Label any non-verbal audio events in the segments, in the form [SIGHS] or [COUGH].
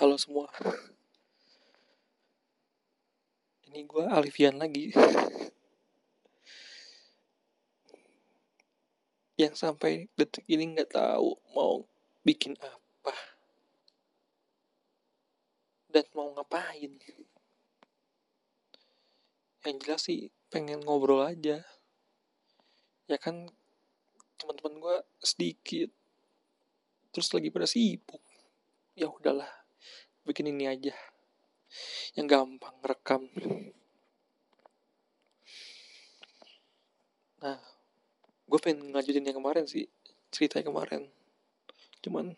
Halo semua. Ini gue Alifian lagi. Yang sampai detik ini nggak tahu mau bikin apa Dan mau ngapain. Yang jelas sih pengen ngobrol aja. Ya kan teman-teman gue sedikit Terus lagi pada sibuk. Ya udahlah bikin ini aja. Yang gampang rekam. Nah gue pengen ngajutin yang kemarin sih cerita yang kemarin. Cuman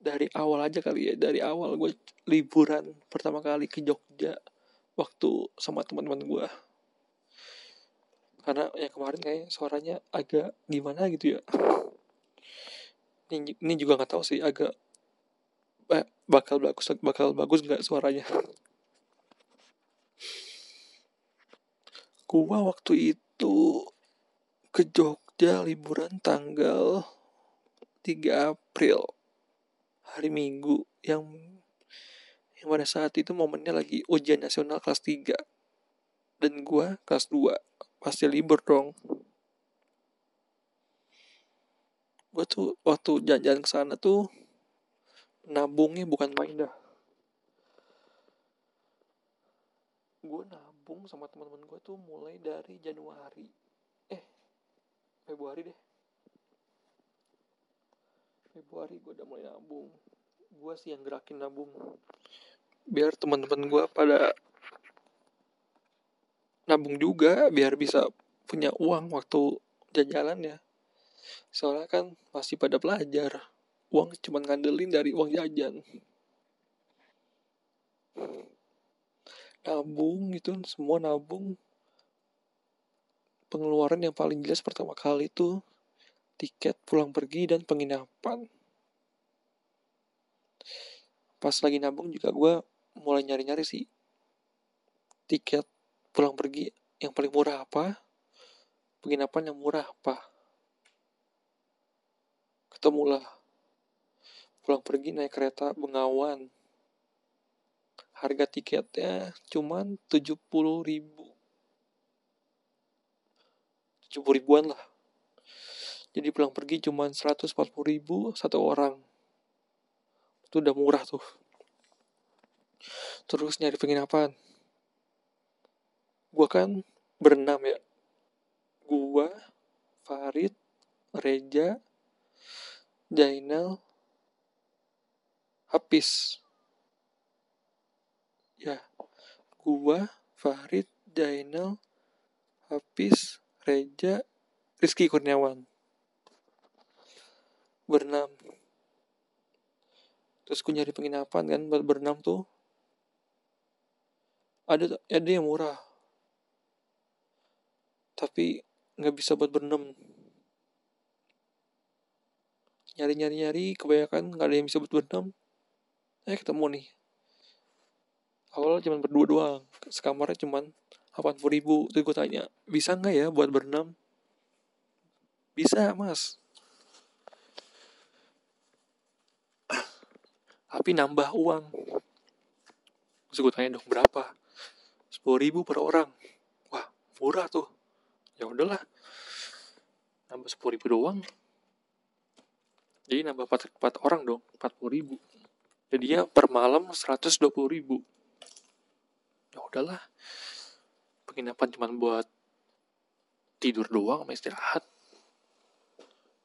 dari awal aja kali ya dari awal gue liburan pertama kali ke Jogja waktu sama teman-teman gue karena yang kemarin kayak suaranya agak gimana gitu ya. Ini, ini juga nggak tahu sih agak bakal bagus bakal bagus nggak suaranya? Gua waktu itu ke Jogja liburan tanggal 3 April hari Minggu yang yang pada saat itu momennya lagi ujian nasional kelas 3 dan gua kelas 2 pasti libur dong. Gua tuh waktu jalan-jalan ke sana tuh nabungnya bukan main dah gue nabung sama teman-teman gue tuh mulai dari Januari. Eh Februari deh. Februari gue udah mulai nabung. Gue sih yang gerakin nabung. Biar teman-teman gue pada nabung juga biar bisa punya uang waktu jalan-jalan ya soalnya kan masih pada belajar uang cuma ngandelin dari uang jajan. Nabung itu semua nabung. Pengeluaran yang paling jelas pertama kali itu tiket pulang pergi dan penginapan. Pas lagi nabung juga gue mulai nyari-nyari sih tiket pulang pergi yang paling murah apa penginapan yang murah apa. Ketemulah pulang pergi naik kereta Bengawan. Harga tiketnya cuman 70 ribu. 70 ribuan lah. Jadi pulang pergi cuman 140 ribu satu orang. Itu udah murah tuh. Terus nyari penginapan gua kan berenam ya. Gua Farid Reja Jainal habis. Ya gua Farid Jainal Hafiz Reja Rizky Kurniawan. Berenam. Terus gue nyari penginapan kan buat berenam tuh. Ada ada yang murah. Tapi nggak bisa buat berenam. Nyari nyari nyari kebanyakan nggak ada yang bisa buat berenam eh ketemu nih. Awal cuma berdua doang. Sekamarnya cuma 80 ribu. Terus gue tanya bisa nggak ya buat berenam? Bisa mas. Tapi nambah uang. Terus gue tanya dong berapa? Sepuluh ribu per orang. Wah murah tuh. Ya udahlah. Nambah sepuluh ribu doang. Jadi nambah empat, empat orang dong empat puluh ribu jadinya per malam 120 ribu. Ya udahlah. Penginapan cuma buat tidur doang sama istirahat.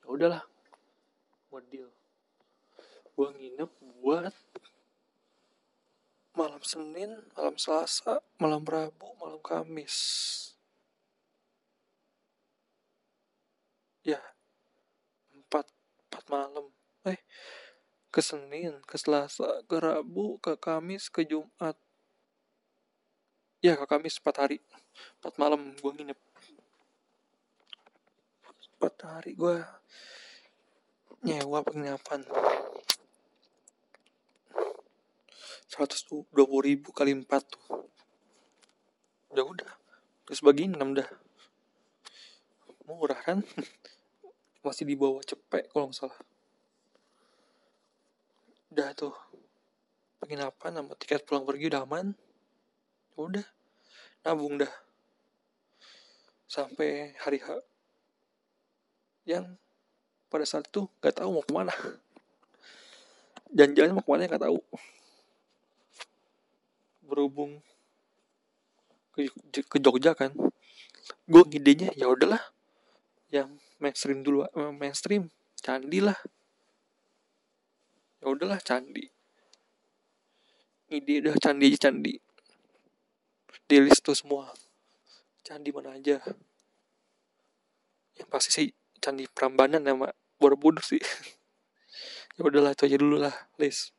Ya udahlah. Buat deal. Gue nginep buat malam Senin, malam Selasa, malam Rabu, malam Kamis. Ya, empat, empat malam. Eh, ke Senin, ke Selasa, ke Rabu, ke Kamis, ke Jumat. Ya, ke Kamis 4 hari. 4 malam gue nginep. 4 hari gue nyewa penginapan. 120 ribu kali 4 tuh. Ya udah. Terus bagi 6 dah. Murah kan? [LAUGHS] Masih di bawah cepek kalau nggak salah udah tuh. Penginapan nama tiket pulang pergi udah aman. Udah. Nabung dah. Sampai hari H. Yang pada saat itu gak tahu mau ke mana. Janjian mau ke mana nggak tahu. Berhubung ke, ke Jogja kan. Gue idenya ya udahlah. Yang mainstream dulu eh, mainstream candi lah ya udahlah candi. Ide udah candi aja candi. Di list tuh semua. Candi mana aja? Yang pasti sih candi Prambanan sama Borobudur sih. [LAUGHS] Ya udahlah itu aja dulu lah list.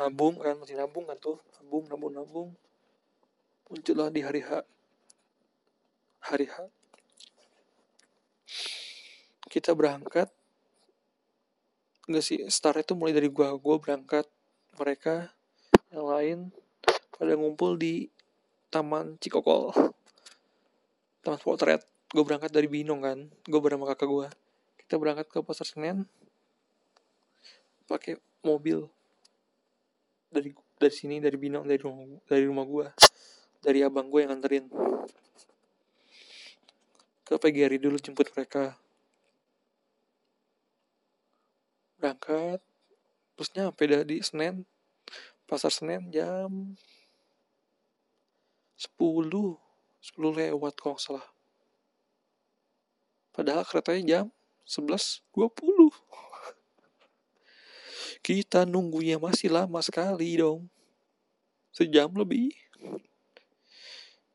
Nabung kan masih nabung kan tuh. Nabung nabung nabung. Muncullah di hari H. Hari H kita berangkat enggak sih start itu mulai dari gua gua berangkat mereka yang lain pada ngumpul di Taman Cikokol. Taman Potret gue berangkat dari Binong kan gue bersama kakak gue kita berangkat ke pasar Senen pakai mobil dari dari sini dari Binong dari rumah dari rumah gue dari abang gue yang nganterin. Ke PGRI dulu jemput mereka berangkat terus nyampe di Senen pasar Senen jam 10 10 lewat kalau salah Padahal keretanya jam 11.20. [LAUGHS] Kita nunggunya masih lama sekali dong. Sejam lebih.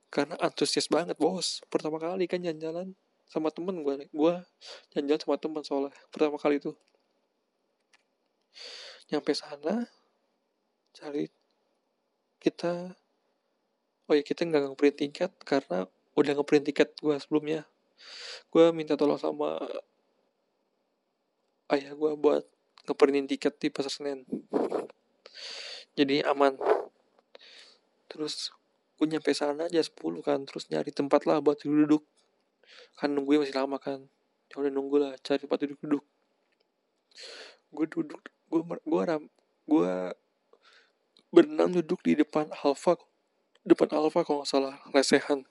Karena antusias banget bos. Pertama kali kan jalan-jalan sama temen gue. Gue jalan-jalan sama temen soalnya. Pertama kali itu. Nyampe sana. Cari kita oh ya kita nggak ngeprint tiket karena udah ngeprint tiket gue sebelumnya. Gue minta tolong sama ayah gue buat ngeprintin tiket di pasar Senen. Jadi aman. Terus gue nyampe sana aja 10 kan terus nyari tempat lah buat duduk kan nunggunya masih lama kan ya udah nunggu lah cari tempat duduk duduk gue duduk gue gue gue berenam duduk di depan Alfa depan Alfa kalau nggak salah lesehan.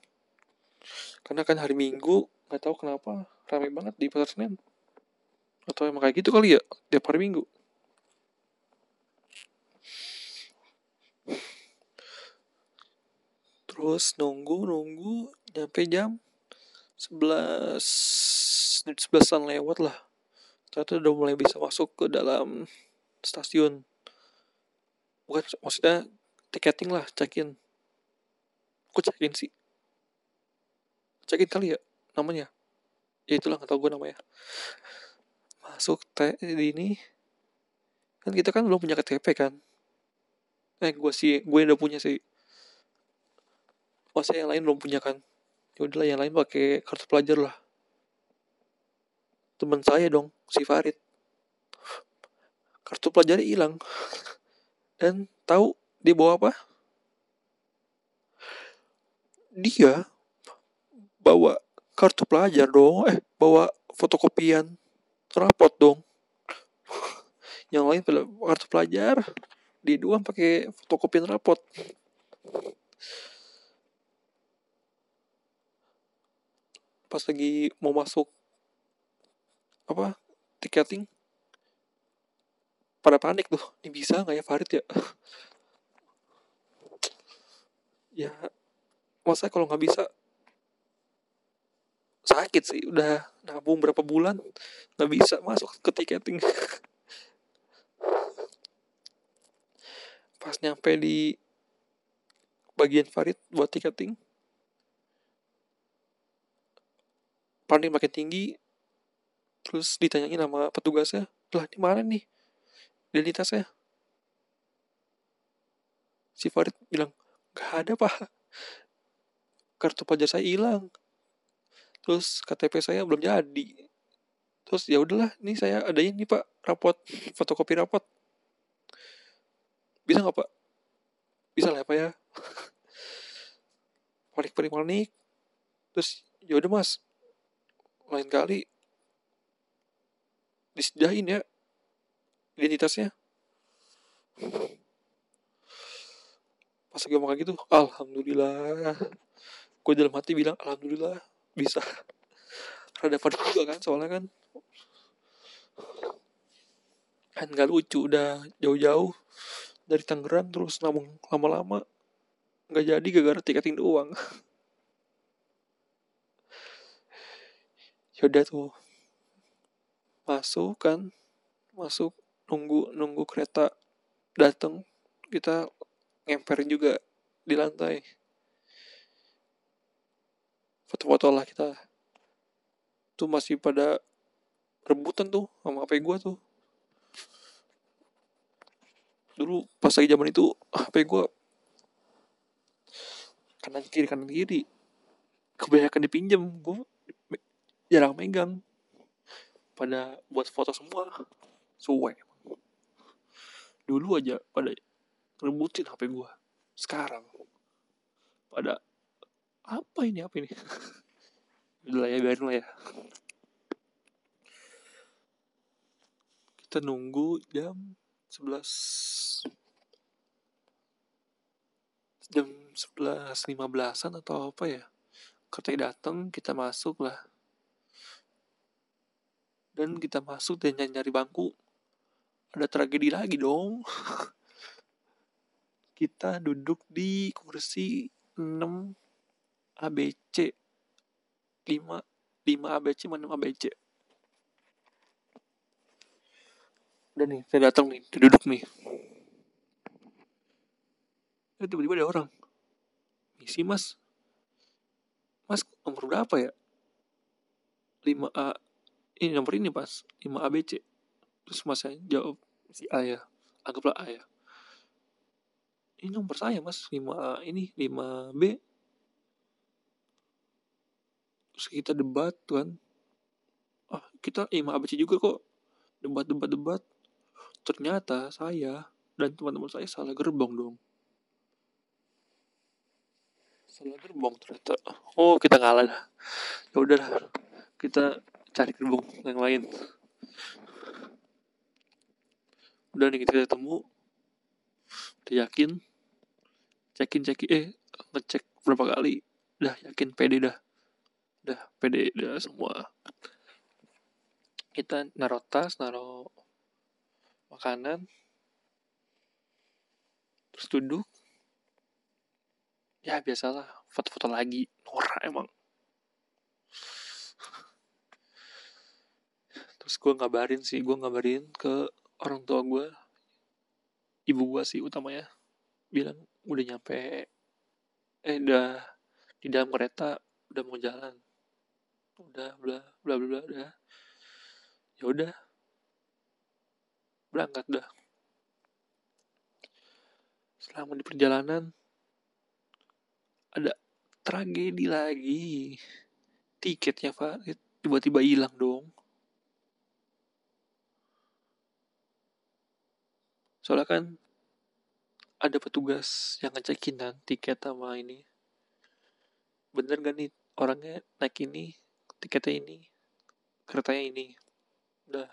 Karena kan hari Minggu nggak tahu kenapa ramai banget di pasar Senen. Atau emang kayak gitu kali ya tiap hari Minggu. Terus nunggu nunggu nyampe jam sebelas sebelasan lewat lah. Ternyata udah mulai bisa masuk ke dalam stasiun. Bukan maksudnya tiketing lah check in kok check in sih. Check in kali ya namanya. Ya itulah nggak tau gue namanya. Masuk teh di ini. Kan kita kan belum punya KTP kan. Eh gue sih gue udah punya sih. Masa yang lain belum punya kan. Ya udahlah yang lain pakai kartu pelajar lah. Teman saya dong si Farid kartu pelajar hilang. Dan tahu dia bawa apa? Dia bawa kartu pelajar dong. Eh bawa fotokopian rapot dong. [LAUGHS] Yang lain kartu pelajar. Di dua pakai fotokopian rapot. Pas lagi mau masuk apa tiketing pada panik tuh. Ini bisa nggak ya Farid ya? [TSK] Ya masa kalau nggak bisa sakit sih. Udah nabung berapa bulan nggak bisa masuk ke tiketing. [LAUGHS] Pas nyampe di bagian Farid buat tiketing paling makin tinggi terus ditanyain sama petugasnya lah di mana nih identitasnya. Si Farid bilang gak ada pak. Kartu pajak saya hilang. Terus KTP saya belum jadi. Terus ya udahlah ini saya ada ini pak rapot fotokopi rapot. Bisa nggak pak? Bisa lah ya pak ya. [LAUGHS] Panik panik panik. Terus ya udah mas. Lain kali disediain ya identitasnya? Pas ngomong kayak gitu alhamdulillah. Gue dalam hati bilang alhamdulillah bisa. Rada panik juga kan soalnya kan kan gak lucu udah jauh-jauh dari Tangerang terus nabung lama-lama nggak jadi gara-gara tiketing doang. Yaudah tuh masuk kan masuk nunggu nunggu kereta datang kita ngemper juga di lantai. Foto-foto lah kita. Tuh masih pada rebutan tuh sama HP gue tuh. Dulu pas lagi zaman itu HP gue kanan kiri kanan kiri. Kebanyakan dipinjam gue jarang megang. Pada buat foto semua suwe dulu aja pada rebutin HP gue sekarang. Pada apa ini? Apa ini? [LAUGHS] Udah ya biarin lah ya. Kita nunggu jam 11 jam 11 15an atau apa ya. Kereta datang kita masuk lah. Dan kita masuk dan nyari, nyari bangku ada tragedi lagi dong. [LAUGHS] Kita duduk di kursi 6 ABC 5 5 ABC mana 6 ABC udah nih saya datang nih duduk nih. Eh, tiba-tiba ada orang. Misi mas. Mas nomor berapa ya? 5A ini nomor ini pas 5 ABC terus mas saya jawab si A ya. Anggaplah A ya. Ini nomor saya mas. 5 ini 5 B. Terus kita debat tuan ah kita 5 ABC juga kok. Debat debat debat. Ternyata saya dan teman-teman saya salah gerbong dong. Salah gerbong ternyata. Oh kita dah. Ya udah kita cari gerbong yang lain udah nih kita ketemu. Udah yakin? Cekin cekin. Eh ngecek berapa kali. Udah yakin. Pede dah. Udah pede dah semua. Kita naruh tas naruh makanan. Terus duduk. Ya biasalah. Foto-foto lagi. Norak emang. Terus gue ngabarin sih. Gue ngabarin ke orang tua gue ibu gue sih utamanya bilang udah nyampe eh udah di dalam kereta udah mau jalan. Udah bla bla bla bla ya udah. Berangkat dah. Selama di perjalanan. Ada tragedi lagi. Tiketnya Farid tiba-tiba hilang dong soalnya kan ada petugas yang ngecekin kan tiket sama ini. Bener gak nih? Orangnya naik ini tiketnya ini keretanya ini. Udah.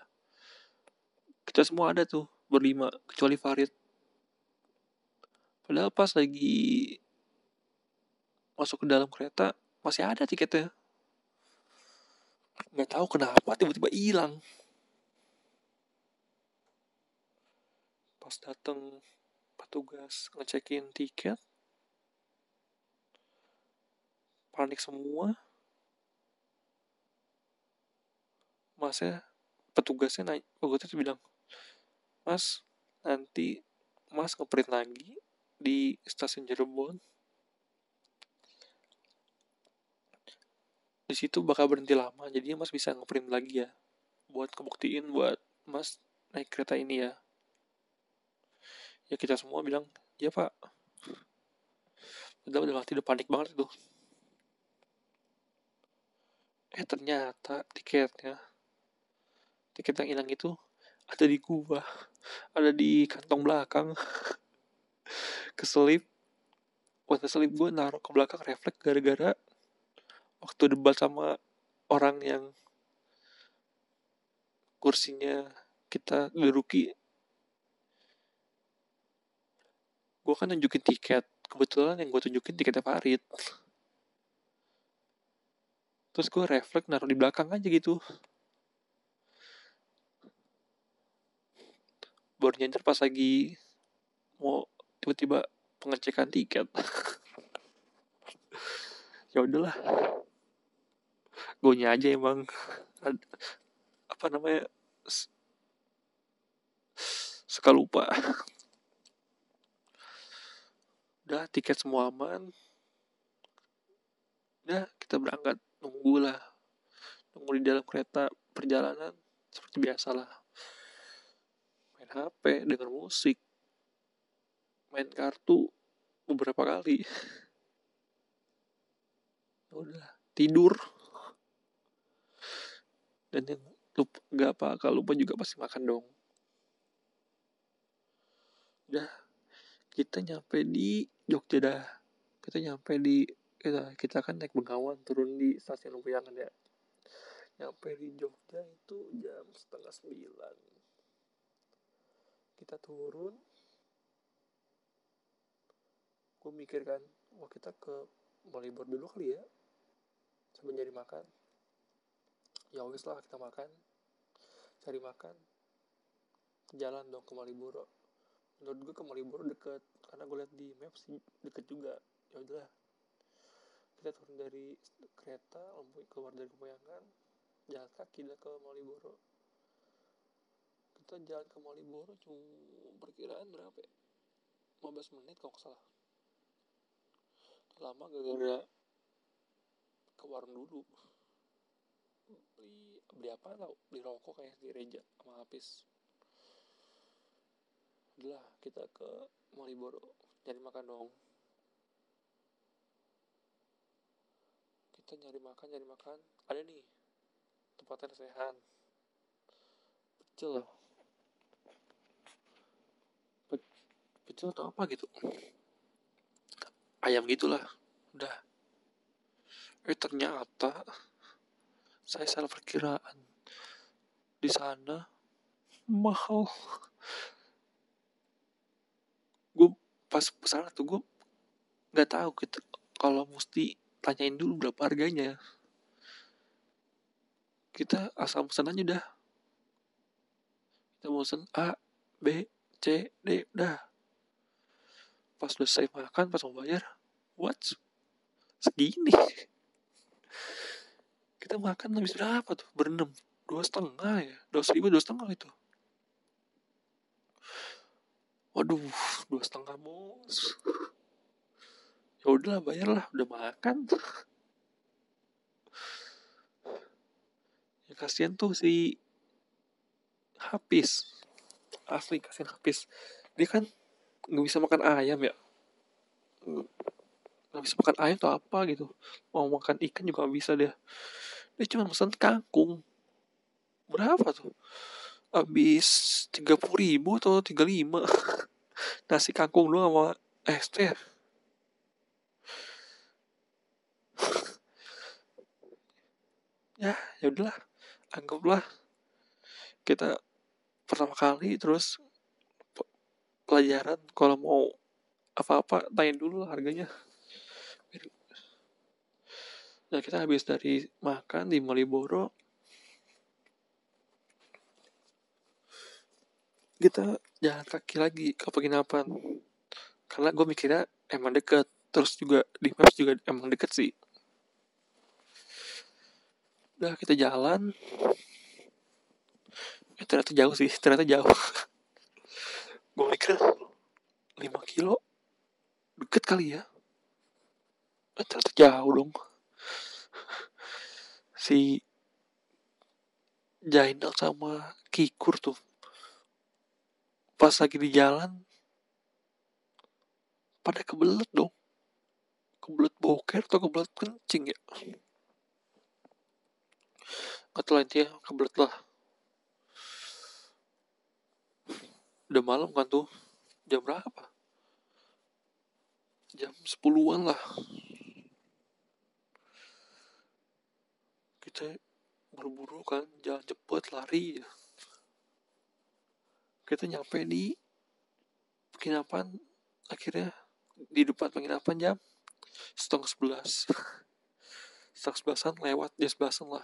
Kita semua ada tuh berlima kecuali Farid. Padahal pas lagi masuk ke dalam kereta masih ada tiketnya. Nggak tahu kenapa tiba-tiba hilang pas datang petugas ngecekin tiket. Panik semua. Masnya petugasnya naik petugasnya bilang mas nanti mas ngeprint lagi di stasiun Cirebon. Di situ bakal berhenti lama jadi mas bisa ngeprint lagi ya. Buat kebuktiin buat mas naik kereta ini ya ya kita semua bilang ya pak. Udah udah hati udah panik banget itu. Eh ternyata tiketnya tiket yang hilang itu ada di gua ada di kantong belakang. [LAUGHS] Keselip waktu keselip gua naruh ke belakang refleks gara-gara waktu debat sama orang yang kursinya kita duduki gue kan nunjukin tiket. Kebetulan yang gue tunjukin tiketnya Farid. Terus gue refleks naruh di belakang aja gitu. Baru nyadar pas lagi mau tiba-tiba pengecekan tiket. [LAUGHS] Ya udahlah. Gue aja emang. Apa namanya? Suka lupa [LAUGHS] udah tiket semua aman. Udah kita berangkat nunggu lah nunggu di dalam kereta perjalanan seperti biasa lah main HP denger musik main kartu beberapa kali. Ya udah tidur. Dan yang lupa nggak apa kalau lupa juga pasti makan dong. Udah kita nyampe di Jogja dah. Kita nyampe di kita kita kan naik Bengawan turun di stasiun Lumpuyangan ya. Nyampe di Jogja itu jam setengah sembilan. Kita turun. Gue mikir kan wah kita ke Malibor dulu kali ya sambil nyari makan. Ya wes lah kita makan. Cari makan. Jalan dong ke Malioboro menurut gue ke Malioboro deket karena gue liat di map sih deket juga. Ya udah kita turun dari kereta keluar dari Kepoyangan jalan kaki ke Malioboro. Kita jalan ke Malioboro cuma perkiraan berapa ya? 15 menit kalau salah. Lama gara-gara ke warung dulu. Beli beli apa tau? Beli rokok kayak di Reja sama habis udah kita ke Maliboro nyari makan dong. Kita nyari makan nyari makan. Ada nih tempatnya sehat. Pecel. Pe pecel atau apa gitu? Ayam gitulah. Udah. Eh ternyata saya salah perkiraan. Di sana mahal pas ke sana tuh gue nggak tahu gitu kalau mesti tanyain dulu berapa harganya. Kita asal pesan aja udah kita mau pesan A B C D udah pas udah selesai makan pas mau bayar what? Segini. Kita makan habis berapa tuh? Berenam dua setengah ya? Dua ribu dua setengah itu waduh dua setengah mus ya udahlah bayar lah udah makan. Ya kasihan tuh si habis asli kasihan habis dia kan nggak bisa makan ayam ya? Nggak bisa makan ayam atau apa gitu. Mau makan ikan juga nggak bisa dia. Dia cuma pesan kangkung. Berapa tuh habis tiga puluh ribu atau tiga lima? [LAUGHS] Nasi kangkung doang sama es teh. [LAUGHS] Ya ya udahlah. Anggaplah kita pertama kali terus pelajaran. Kalau mau apa-apa tanya dulu harganya. Nah kita habis dari makan di Maliboro kita jalan kaki lagi ke penginapan karena gue mikirnya emang deket. Terus juga di maps juga emang deket sih. Udah kita jalan. Eh, ternyata jauh sih ternyata jauh. [LAUGHS] Gue mikir 5 kilo? Deket kali ya? Eh, ternyata jauh dong. [LAUGHS] Si Jainal sama Kikur tuh pas lagi di jalan pada kebelet dong. Kebelet boker atau kebelet kencing ya? Nggak tahu intinya kebelet lah. Udah malam kan tuh jam berapa? Jam sepuluhan lah. Kita buru-buru kan jalan cepet lari kita nyampe di penginapan. Akhirnya di depan penginapan jam setengah sebelas. [LAUGHS] Setengah sebelasan lewat jam sebelasan lah.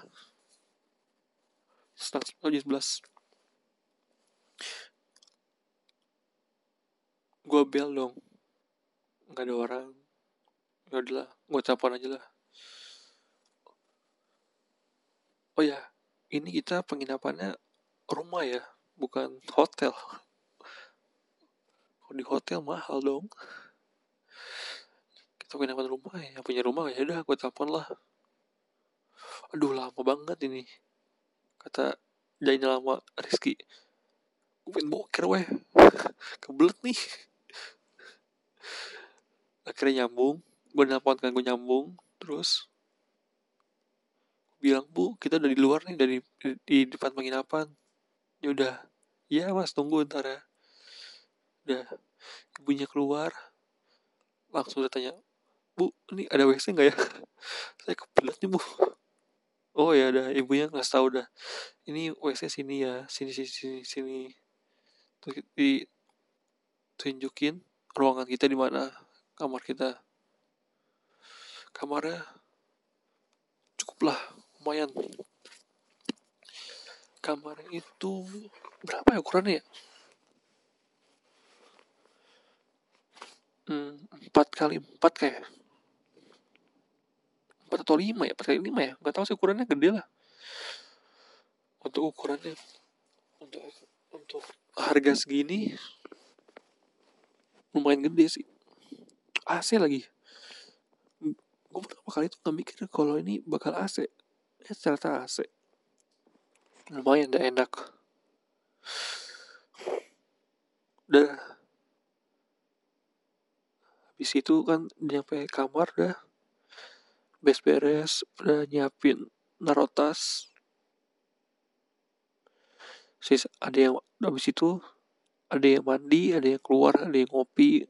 Setengah sebelas jam sebelas. Gue bel dong. Nggak ada orang. Ya udahlah gue telepon aja lah. Oh ya ini kita penginapannya rumah ya bukan hotel. Kalau di hotel mahal dong. Kita penginapan rumah ya punya rumah ya udah gue telepon lah. Aduh lama banget ini. Kata jadinya lama Rizky gue pengen boker weh. Kebelet nih. Akhirnya nyambung gue nelfon kan gue nyambung. Terus bilang bu kita udah di luar nih dari di depan penginapan ya udah. Ya mas tunggu ntar ya. Udah. Ibunya keluar. Langsung udah tanya bu ini ada wc nggak ya? [LAUGHS] Saya kebelet nih bu. Oh ya udah. Ibunya nggak tahu udah. Ini wc sini ya. Sini sini sini sini. Terus di tunjukin ruangan kita di mana? Kamar kita. Kamarnya cukup lah lumayan kamarnya itu berapa ya ukurannya ya? Hmm, empat kali empat kayak empat atau lima ya? Empat kali lima ya? Nggak tahu sih ukurannya gede lah. Untuk ukurannya untuk untuk harga segini lumayan gede sih. AC lagi. Gue pertama kali tuh nggak mikir kalau ini bakal AC ya ternyata AC lumayan dah enak. Udah. Habis itu kan nyampe kamar dah beres-beres udah nyiapin narotas. Sis ada yang habis itu ada yang mandi ada yang keluar ada yang ngopi.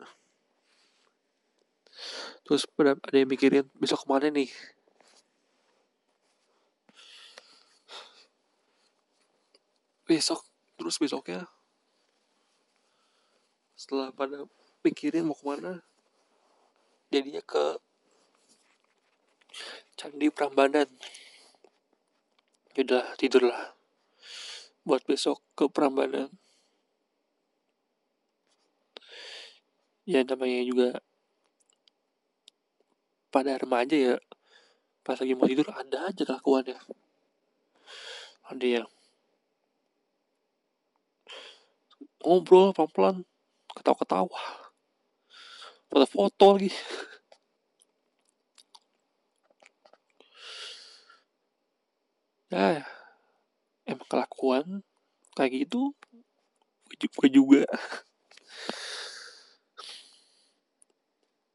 Terus ada yang mikirin besok ke mana nih besok terus besoknya. Setelah pada mikirin mau ke mana jadinya ke Candi Prambanan. Udah tidurlah. Buat besok ke Prambanan. Ya namanya juga pada remaja ya. Pas lagi mau tidur ada aja kelakuannya. Ada yang ngobrol pelan-pelan. Ketawa-ketawa. Foto-foto lagi. [LAUGHS] Ya emang kelakuan kayak gitu gue juga. [LAUGHS]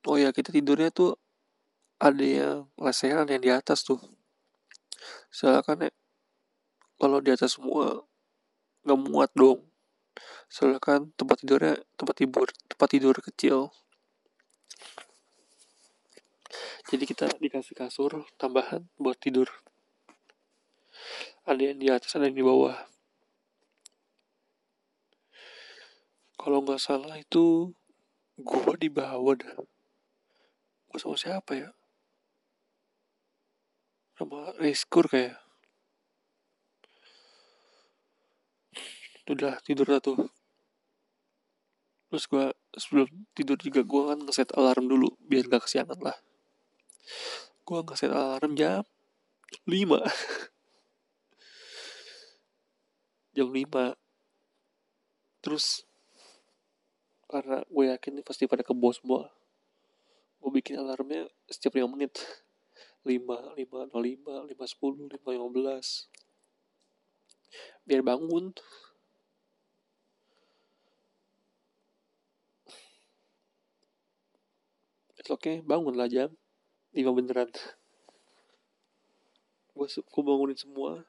Oh ya kita tidurnya tuh ada yang lesehan yang di atas tuh. Soalnya kan ya, kalau di atas semua nggak muat dong soalnya kan tempat tidurnya tempat tidur tempat tidur kecil. Jadi kita dikasih kasur tambahan buat tidur. Ada yang di atas ada yang di bawah. Kalau nggak salah itu gua di bawah dah. Gua sama siapa ya? Sama Rizkur kayak udah tidur dah tuh. Terus gua sebelum tidur juga gua kan ngeset alarm dulu biar gak kesiangan lah. Gua ngeset alarm jam 5 [LAUGHS] jam 5 terus karena gue yakin nih pasti pada kebo semua gue bikin alarmnya setiap 5 menit. 5, 5, 05, 5, 10, 5, 15 biar bangun Oke, bangun lah jam. 5 beneran. Gue gue bangunin semua.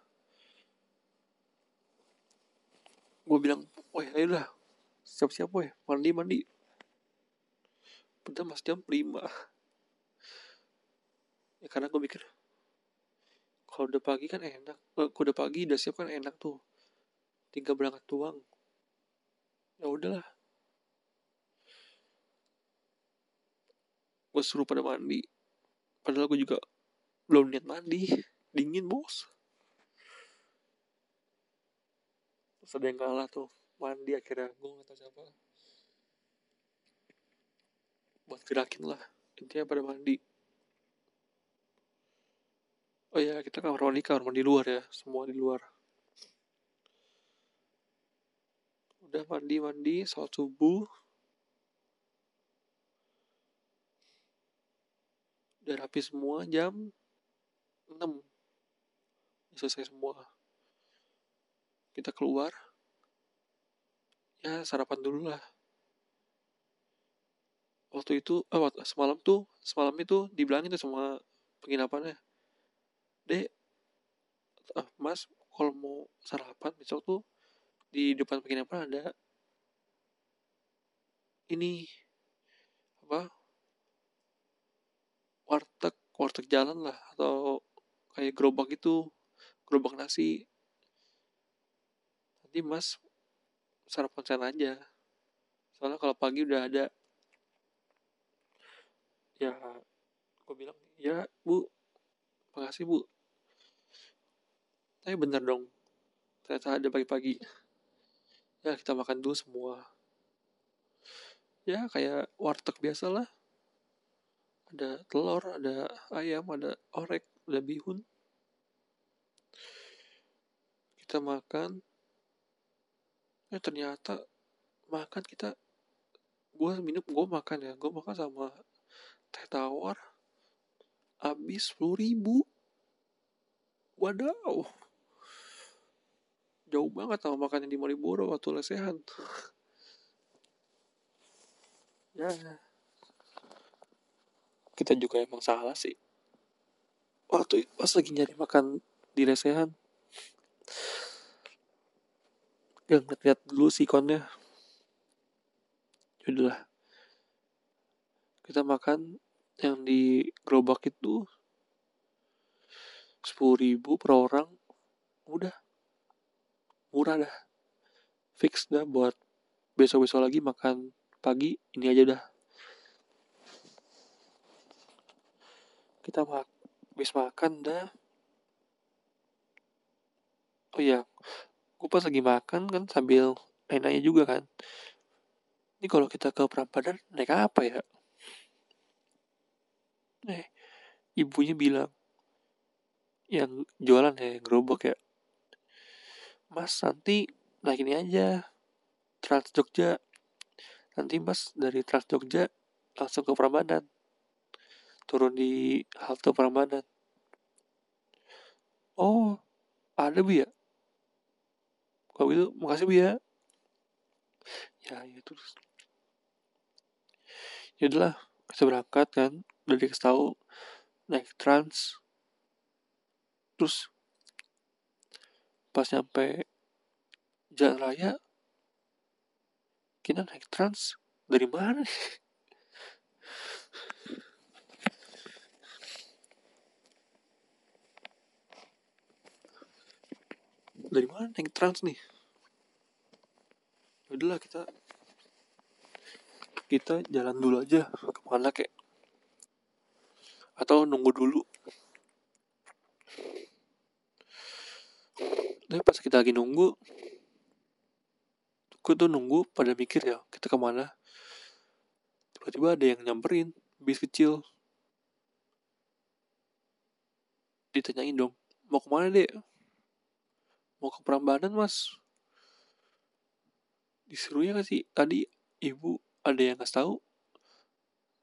Gue bilang wah ayolah siap-siap weh mandi mandi. Udah mas jam 5 ya karena gue mikir kalau udah pagi kan enak. Kalau udah pagi udah siap kan enak tuh. Tinggal berangkat doang. Ya udahlah gue suruh pada mandi. Padahal gue juga belum niat mandi. Dingin bos. Terus ada yang kalah tuh. Mandi akhirnya. Gue nggak tahu siapa. Buat gerakin lah. Intinya pada mandi. Oh ya kita kamar mandi kamar mandi luar ya. Semua di luar. Udah mandi mandi. Salat subuh udah rapi semua jam 6 selesai semua. Kita keluar. Ya sarapan dulu lah. Waktu itu eh, waktu, semalam tuh semalam itu dibilangin tuh sama penginapannya. Dek ah, mas kalau mau sarapan besok tuh di depan penginapan ada ini apa warteg warteg jalan lah atau kayak gerobak itu gerobak nasi. Nanti mas sarapan sana aja. Soalnya kalau pagi udah ada. Ya gue bilang ya bu. Makasih bu. Tapi bener dong. Ternyata ada pagi-pagi. Ya kita makan dulu semua. Ya kayak warteg biasa lah ada telur ada ayam ada orek ada bihun. Kita makan. Ya ternyata makan kita gue minum gue makan ya. Gue makan sama teh tawar habis sepuluh ribu. Wadaw. Jauh banget sama makan yang di Malioboro waktu lesehan. [LAUGHS] Ya kita juga emang salah sih. Waktu pas lagi nyari makan di lesehan gak ngeliat dulu sih konnya Yaudahlah kita makan yang di gerobak itu. Sepuluh ribu per orang. Udah. Murah dah. Fix dah buat besok-besok lagi makan pagi. Ini aja dah kita mak habis makan dah. Oh iya gue pas lagi makan kan sambil nanya juga kan. Ini kalau kita ke Prambanan naik apa ya? Eh ibunya bilang yang jualan ya yang gerobak ya. Mas nanti naik ini aja Trans Jogja. Nanti mas dari Trans Jogja langsung ke Prambanan turun di halte Prambanan. Oh ada bu ya? Kalau gitu makasih bu ya. Ya ya terus. Ya udahlah kita berangkat kan udah dikasih tahu naik trans. Terus pas nyampe jalan raya kita naik trans. Dari mana nih? Dari mana naik trans nih? Ya udahlah kita kita jalan dulu aja. Ke mana kek? Atau nunggu dulu. Tapi pas kita lagi nunggu gue tuh nunggu pada mikir ya kita ke mana? Tiba-tiba ada yang nyamperin bis kecil. Ditanyain dong mau ke mana dek mau ke Prambanan mas? Disuruhnya kan sih? Tadi ibu ada yang ngasih tahu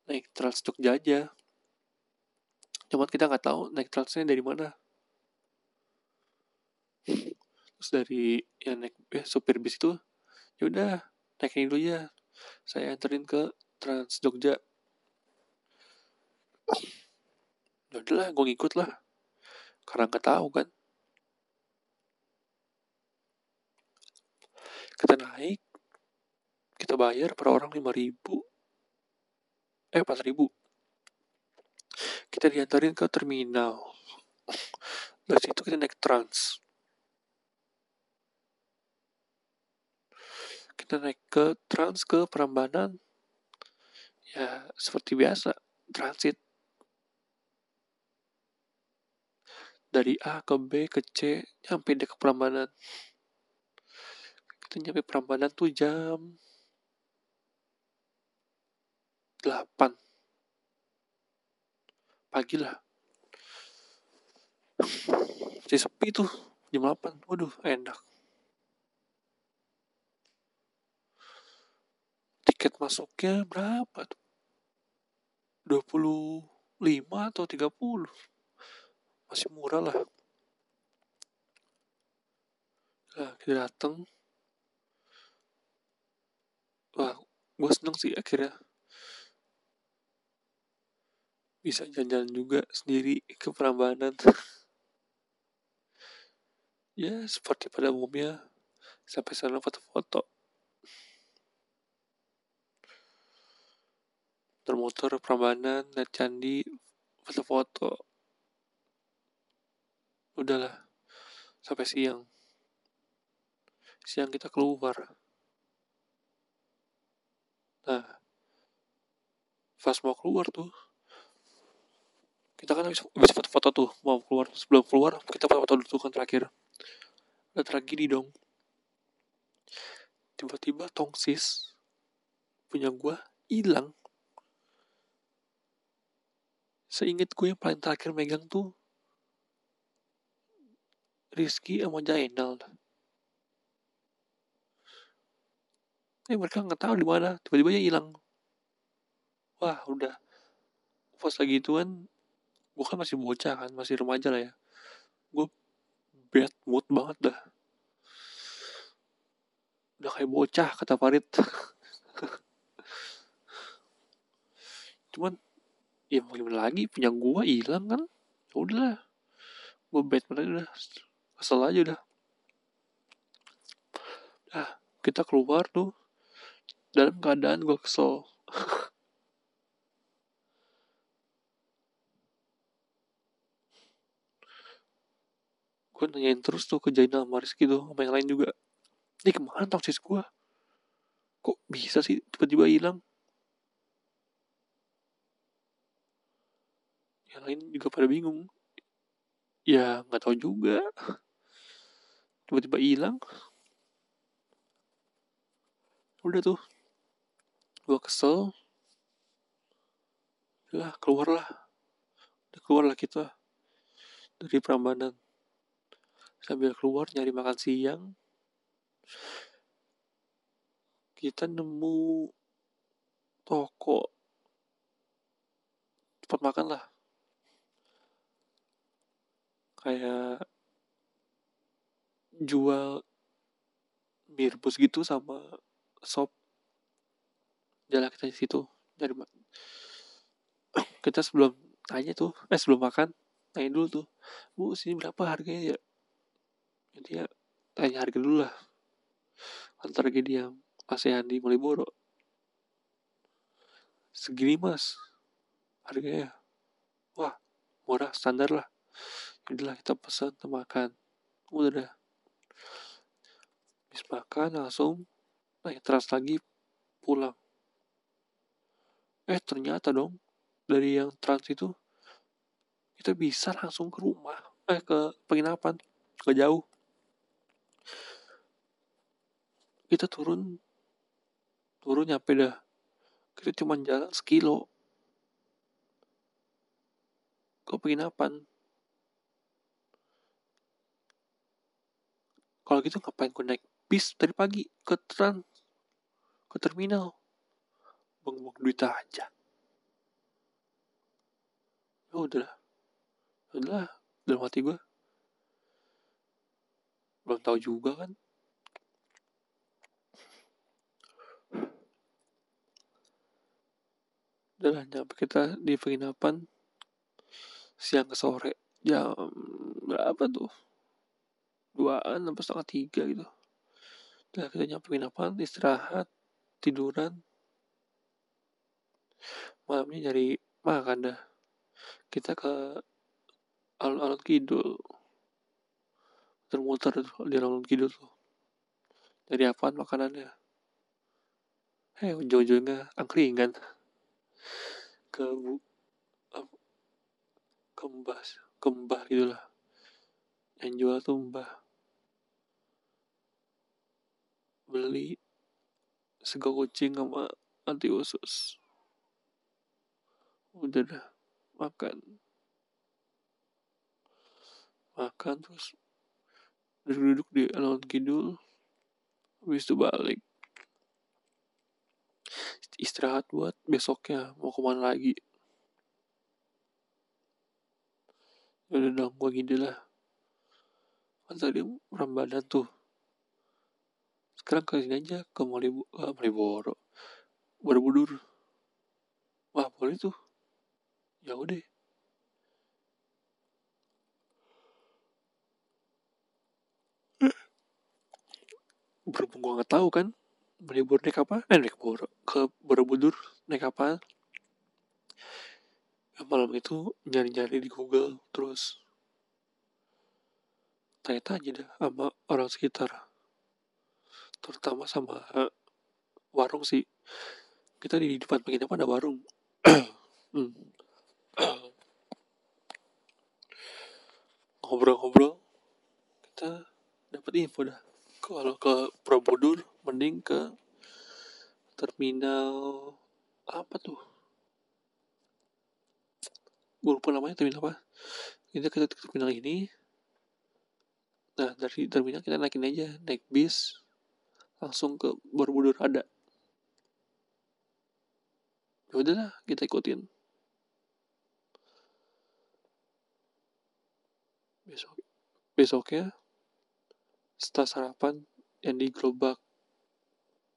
naik trans Jogja aja. Cuma kita nggak tahu naik transnya dari mana. Terus dari yang naik eh, supir bis itu ya udah naik ini dulu ya. Saya anterin ke Trans Jogja. Ya udahlah gue ngikut lah. Karena nggak tahu kan kita naik kita bayar per orang lima ribu. Eh empat ribu. Kita diantarin ke terminal. Dari situ kita naik trans. Kita naik ke trans ke Prambanan. Ya seperti biasa transit. Dari A ke B ke C deh ke Prambanan kita nyampe Prambanan tuh jam 8 pagi lah. Masih sepi tuh jam 8 waduh enak. Tiket masuknya berapa tuh? 25 atau 30 masih murah lah. Nah kita dateng wah gue seneng sih akhirnya. Bisa jalan-jalan juga sendiri ke Prambanan. [LAUGHS] Ya seperti pada umumnya. Sampai sana foto-foto. Termotor Prambanan lihat candi foto-foto. Udahlah sampai siang. Siang kita keluar nah pas mau keluar tuh kita kan habis foto-foto tuh mau keluar sebelum keluar kita foto-foto dulu kan terakhir. Udah tragedi dong. Tiba-tiba tongsis punya gua hilang. Seinget gue yang paling terakhir megang tuh Rizky sama Jainal eh mereka nggak tahu di mana. Tiba-tiba dia hilang. Wah udah. Pas lagi itu kan gue kan masih bocah kan masih remaja lah ya. Gue bad mood banget dah. Udah kayak bocah kata Farid. [LAUGHS] Cuman ya mau gimana lagi? Punya gue hilang kan? Ya gue bad mood aja udah kesel aja udah nah kita keluar tuh dalam keadaan gue kesel. Gue nanyain terus tuh ke Jainal Maris gitu sama yang lain juga. Ini ke mana toksis gue kok bisa sih tiba-tiba hilang? Yang lain juga pada bingung. Ya nggak tahu juga. Tiba-tiba hilang. Udah tuh gue kesel. Lah keluarlah. Keluarlah kita dari Prambanan. Sambil keluar nyari makan siang. Kita nemu toko. Tempat makan lah. Kayak jual mie gitu sama sop jalan kita di situ dari [COUGHS] kita sebelum tanya tuh eh sebelum makan tanya dulu tuh bu sini berapa harganya? Ya jadi ya tanya harga dulu lah. Antar dia ASEAN di Maliboro segini mas harganya. Wah murah standar lah. Inilah kita pesan kita makan. Udah dah. Habis makan langsung naik trans lagi pulang eh ternyata dong dari yang trans itu kita bisa langsung ke rumah. Eh ke penginapan ke jauh. Kita turun turun nyampe dah. Kita cuma jalan sekilo. Ke penginapan. Kalau gitu ngapain gue naik bis dari pagi ke trans ke terminal buang-buang duit aja. Ya udah ya udah dalam hati gue belum tahu juga kan. Udah nyampe kita di penginapan siang ke sore. Jam berapa tuh? Duaan sampai setengah tiga gitu. Udah kita nyampe penginapan istirahat tiduran malamnya nyari makan dah. Kita ke alun-alun kidul. Muter-muter di alun kidul tuh. Dari apaan makanannya? Eh ujung-ujungnya angkringan. Ke bu ke mbah ke mbah gitu lah yang jual tuh mbah. Beli sego kucing sama anti usus udah dah makan. Makan terus duduk-duduk di alun kidul habis itu balik. Istirahat buat besoknya mau ke mana lagi? Ya udah dong gue gini lah. Kan tadi Ramadan tuh. Sekarang ke sini aja ke Malibu ke Maliboro Borobudur. Wah boleh tuh ya udah. Berhubung gue nggak tahu kan Malibu naik apa? Eh naik Boro ke Borobudur naik apa? Ya, malam itu nyari-nyari di Google terus tanya-tanya dah sama orang sekitar. Terutama sama warung sih. Kita di depan begini apa ada warung. [CLEARS THROAT] Hmm. Ngobrol-ngobrol kita dapat info dah. Kalau ke Probodur mending ke terminal apa tuh? Gue lupa namanya terminal apa? Kita ke terminal ini. Nah dari terminal kita naikin aja naik bis langsung ke Borobudur ada. Ya udahlah kita ikutin besok besoknya setelah sarapan yang di gerobak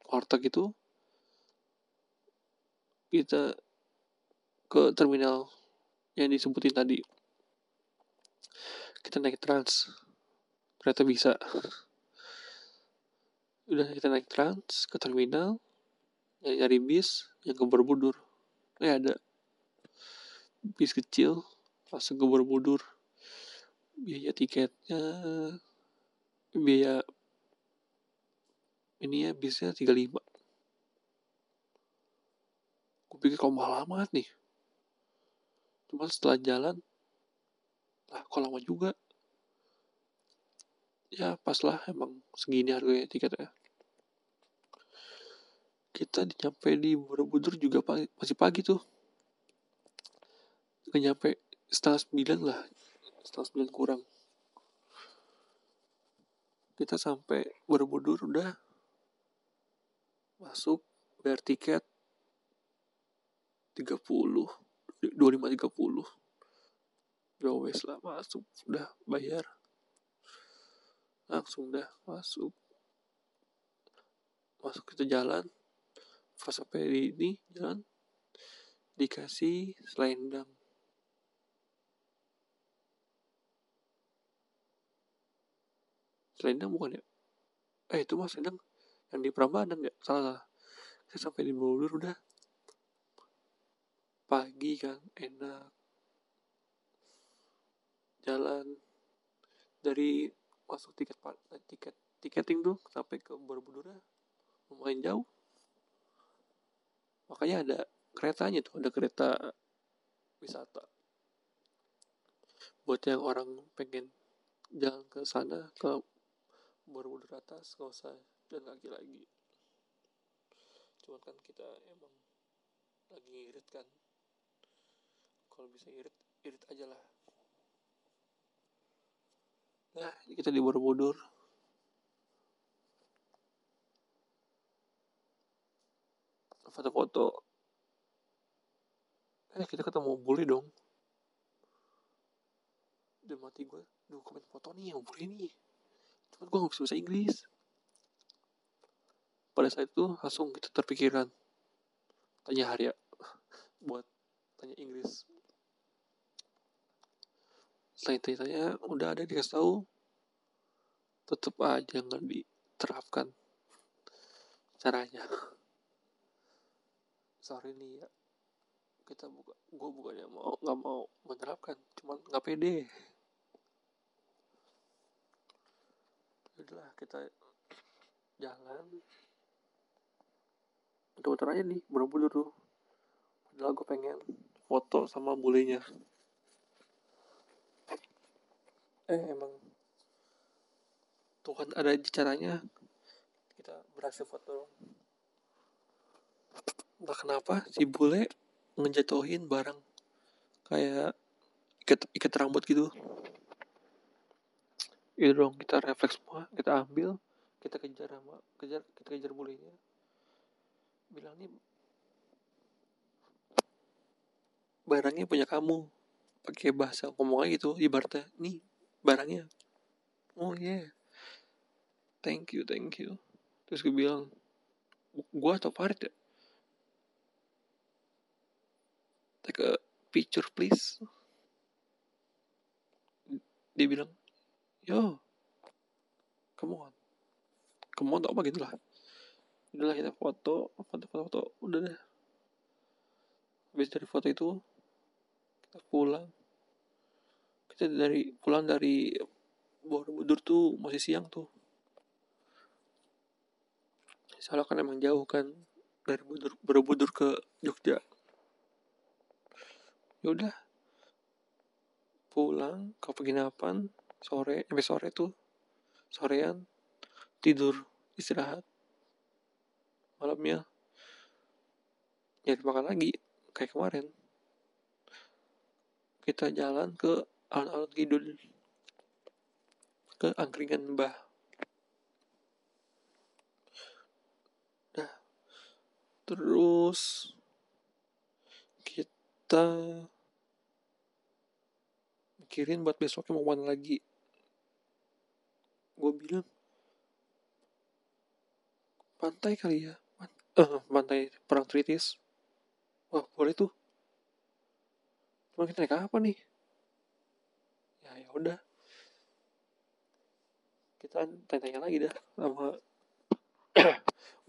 warteg itu kita ke terminal yang disebutin tadi. Kita naik trans. Ternyata bisa. Udah kita naik trans ke terminal nyari, nyari bis yang ke Borobudur. Eh ada bis kecil langsung ke Borobudur biaya tiketnya biaya ini ya bisnya 35 gue pikir kok mahal amat nih. Cuma setelah jalan lah kok lama juga? Ya pas lah emang segini harganya tiketnya. Kita nyampe di Borobudur juga pagi, masih pagi tuh. Nyampe setengah sembilan lah setengah sembilan kurang. Kita sampai Borobudur udah. Masuk bayar tiket 30 25 30 ya wes lah masuk udah bayar. Langsung dah masuk. Masuk kita jalan. Pas sampai di ini jalan. Dikasih selendang selendang bukan ya? Eh itu mas selendang. Yang di Prambanan ya? Salah salah. Saya sampai di Bogor udah. Pagi kan enak. Jalan. Dari masuk tiket tiket tiketing tuh sampai ke Borobudur lumayan jauh. Makanya ada keretanya tuh ada kereta wisata. Buat yang orang pengen jalan ke sana ke Borobudur atas gak usah jalan kaki lagi. Cuman kan kita emang lagi ngirit kan. Kalau bisa irit irit aja lah. Nah kita di Borobudur. Foto-foto. Eh kita ketemu bully dong. Dan mati gue duh komen foto nih yang bully nih cuman gue gak bisa bahasa Inggris. Pada saat itu langsung kita terpikiran tanya Harya [LAUGHS] buat tanya Inggris. Selain tanya udah ada dikasih tahu? Tetap aja nggak diterapkan. Caranya. Sorry nih ya kita buka gue bukannya mau nggak mau menerapkan cuman nggak pede udahlah kita jalan. Muter-muter aja nih Borobudur tuh. Padahal gue pengen foto sama bulenya. Eh emang Tuhan ada caranya. Kita berhasil foto entah kenapa si bule ngejatuhin barang kayak ikat ikat rambut gitu itu dong kita refleks semua kita ambil kita kejar sama kejar kita kejar bulenya bilang nih barangnya punya kamu. Pakai bahasa ngomong aja gitu ibaratnya nih barangnya. Oh yeah thank you thank you. Terus gue bilang gua atau Farid ya? Take a picture please. Dia bilang yo come on. Come on apa gitu lah udahlah kita foto foto foto foto. Udah deh. Habis dari foto itu kita pulang. Kita dari pulang dari Borobudur tuh masih siang tuh. Soalnya kan emang jauh kan dari Borobudur, Borobudur ke Jogja. Yaudah pulang ke penginapan sore sampai sore tuh sorean tidur istirahat. Malamnya nyari makan lagi kayak kemarin. Kita jalan ke alun-alun kidul ke angkringan mbah. Nah terus kita mikirin buat besoknya mau mana lagi gue bilang pantai kali ya eh pantai perang tritis. Wah boleh tuh. Cuma kita naik apa nih? Ya ya udah. Kita tanya-tanya lagi dah sama [COUGHS]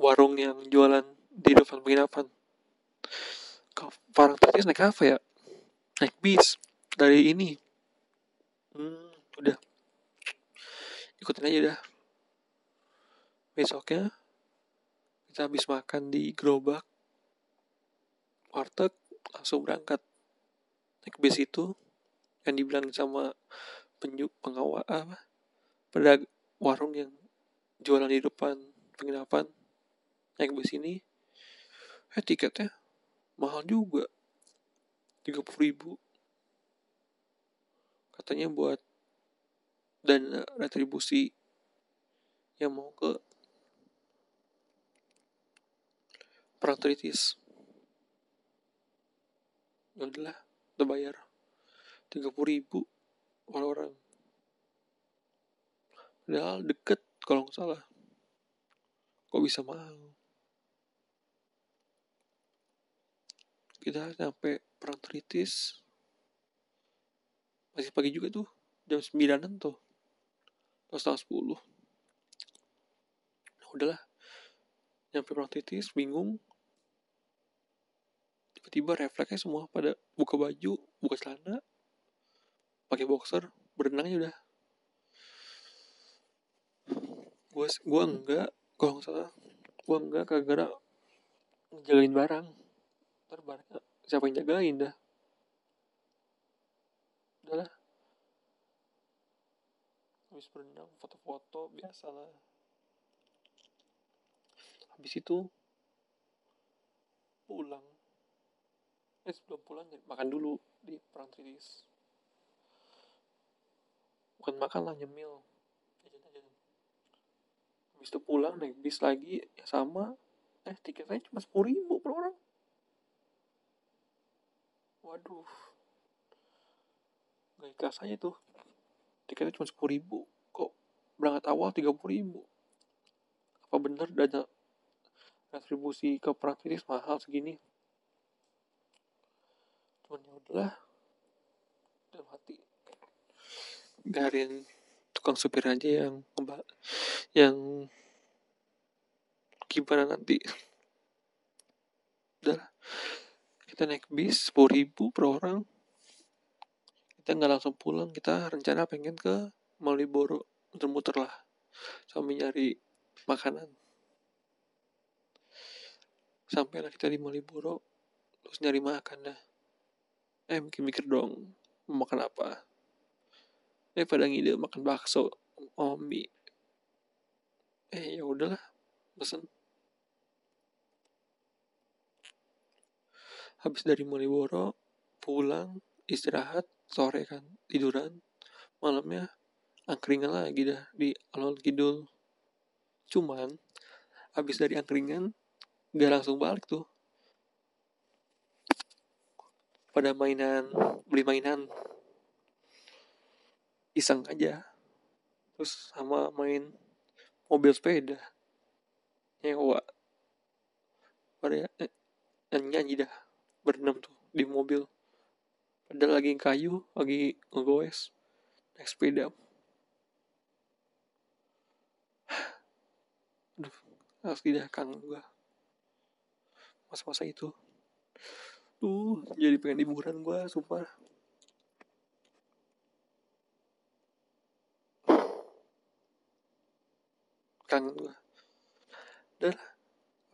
warung yang jualan di depan penginapan ke Parang Tritis naik apa ya? Naik bis. Dari ini. Hmm, udah ikutin aja dah. Besoknya kita habis makan di gerobak warteg langsung berangkat. Naik bis itu yang dibilang sama penjuk pengawal apa? Pedag warung yang jualan di depan penginapan. Naik bis ini eh tiketnya mahal juga. Tiga puluh ribu. Katanya buat dana retribusi yang mau ke perang tritis ya udahlah udah bayar tiga puluh ribu orang orang padahal deket kalau nggak salah. Kok bisa mahal? Kita sampai perang tritis masih pagi juga tuh jam sembilanan tuh setengah sepuluh. Nah, udahlah nyampe perang tritis bingung. Tiba-tiba refleksnya semua pada buka baju buka celana pakai boxer berenang aja udah. Gue gua enggak kalau nggak salah gua enggak kagak jagain barang. Ntar barangnya siapa yang jagain dah. Udahlah habis berenang foto-foto biasa lah. Habis itu? Pulang. Eh sebelum pulang makan dulu di perang tritis. Bukan makan lah nyemil. Habis itu pulang naik bis lagi ya sama. Eh tiketnya cuma sepuluh ribu per orang. Waduh. Gak ikhlas aja tuh tiketnya cuma sepuluh ribu. Kok berangkat awal tiga puluh ribu? Apa bener dana retribusi ke praktis mahal segini? Cuman ya udahlah. Dalam hati. Garin tukang supir aja yang yang gimana nanti. Udah kita naik bis sepuluh ribu per orang kita nggak langsung pulang kita rencana pengen ke Malioboro muter-muter lah. Sambil nyari makanan. Sampailah kita di Malioboro terus nyari makan dah eh mikir-mikir dong mau makan apa? Eh pada ngide makan bakso mie eh ya udahlah pesen. Habis dari Malioboro pulang istirahat sore kan tiduran. Malamnya angkringan lagi dah di alun kidul. Cuman habis dari angkringan gak langsung balik tuh. Pada mainan beli mainan. Iseng aja. Terus sama main mobil sepeda. Nyewa. Pada eh, nyanyi dah berenam tuh di mobil padahal lagi kayu lagi ngegoes. Naik sepeda. [SIGHS] Aduh dah kangen gua. Masa-masa itu. Tuh jadi pengen liburan gua sumpah. [SIGHS] Kangen gua. Dan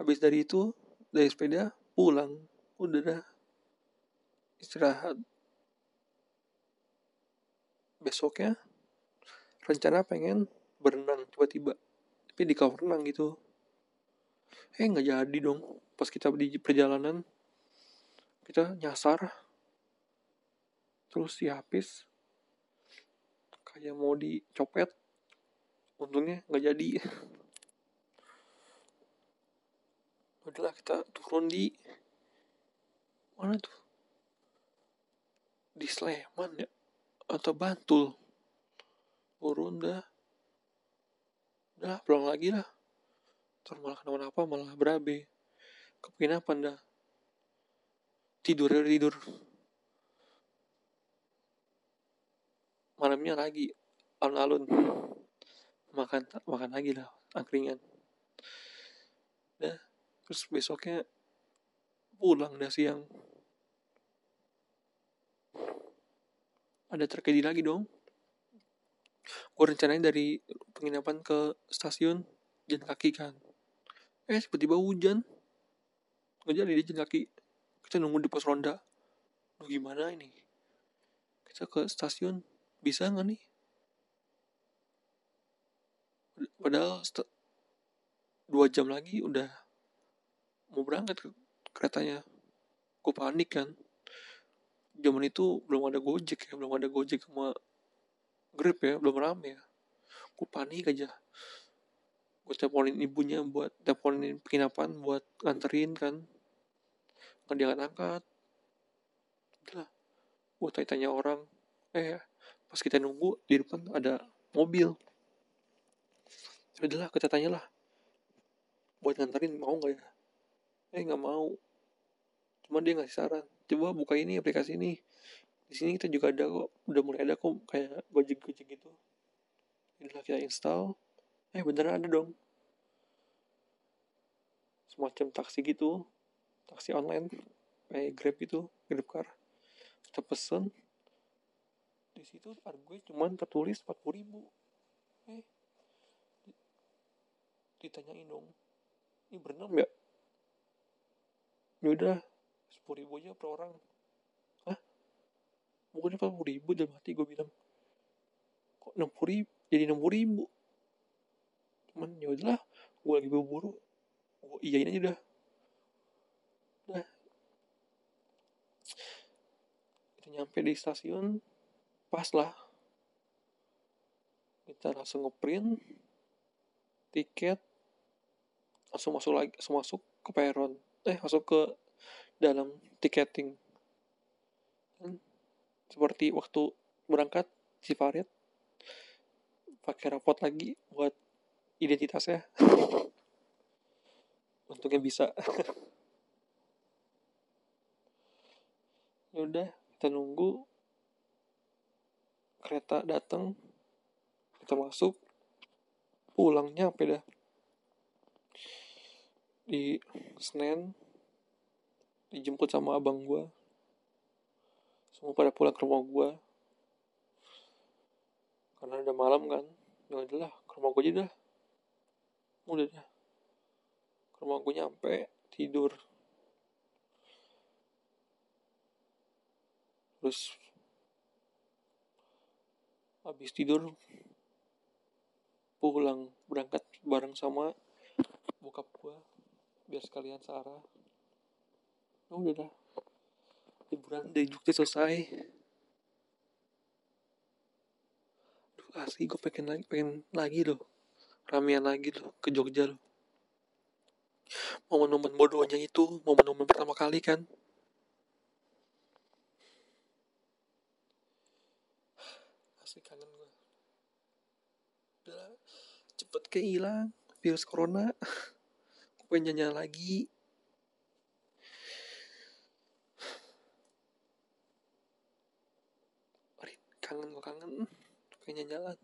habis dari itu dari sepeda pulang. Udah dah. Istirahat besoknya rencana pengen berenang tiba-tiba. Tapi di kamar renang gitu. Eh nggak jadi dong. Pas kita di perjalanan kita nyasar. Terus dihapis. Kayak mau dicopet. Untungnya nggak jadi. [LAUGHS] Udahlah kita turun di mana tuh? Di Sleman ya atau Bantul. Turun dah. Udah pulang lagi lah terus malah kenapa-napa malah berabe. Kepingin dah. Tidur ya tidur. Malamnya lagi alun-alun. Makan makan lagi lah angkringan. Dah terus besoknya pulang dah siang ada terjadi lagi dong. Gue rencanain dari penginapan ke stasiun jalan kaki kan. Eh tiba-tiba hujan. Nggak jadi dia jalan kaki. Kita nunggu di pos ronda. Lu gimana ini? Kita ke stasiun. Bisa nggak nih? Padahal dua jam lagi udah mau berangkat ke keretanya. Gue panik kan zaman itu belum ada gojek ya belum ada gojek sama grab ya belum rame ya. Gue panik aja. Gue teleponin ibunya buat teleponin penginapan buat nganterin kan. Nggak diangkat angkat. Udah gue tanya tanya orang eh pas kita nunggu di depan ada mobil. Udahlah kita tanya lah. Buat nganterin mau nggak ya? Eh nggak mau. Cuma dia ngasih saran coba buka ini aplikasi ini. Di sini kita juga ada kok. Udah mulai ada kok kayak gojek gojek gitu inilah kita install. Eh beneran ada dong. Semacam taksi gitu. Taksi online. Kayak grab itu grab car. Kita pesen. Di situ harga cuma tertulis empat puluh ribu. Eh ditanyain dong. Ini berenam ya? Ya udah sepuluh ribu aja per orang. Hah? bukannya empat puluh ribu dalam hati gue bilang kok enam puluh ribu? Jadi enam puluh ribu. Cuman ya udahlah gue lagi buru-buru. Gue iyain aja udah udah kita nyampe di stasiun pas lah. Kita langsung ngeprint tiket langsung masuk lagi langsung masuk ke peron eh masuk ke dalam tiketing. Dan seperti waktu berangkat si Farid pakai rapot lagi buat identitasnya. [LAUGHS] Untungnya bisa. [LAUGHS] Ya udah kita nunggu kereta datang. Kita masuk pulangnya apa dah di Senen dijemput sama abang gue semua pada pulang ke rumah gue karena udah malam kan ya udahlah ke rumah gue aja dah. Udah dah. Ke rumah gue nyampe tidur. Terus habis tidur pulang berangkat bareng sama bokap gua biar sekalian searah udah dah. Liburan dari Jogja selesai. Aduh, asli gue pengen lagi pengen lagi loh. Ramean lagi loh ke Jogja loh. Momen-momen bodohnya itu momen-momen pertama kali kan. Asli kangen gue udah cepet kayak hilang virus corona. [LAUGHS] Gue pengen nyanyi lagi kangen gue kangen. Pengen jalan.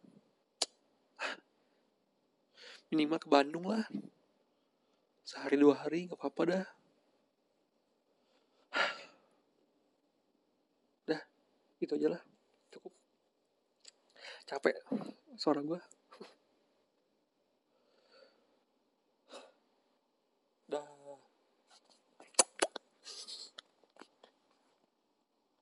Minimal ke Bandung lah. Sehari dua hari nggak apa-apa dah. Dah itu aja lah. Cukup. Capek suara gue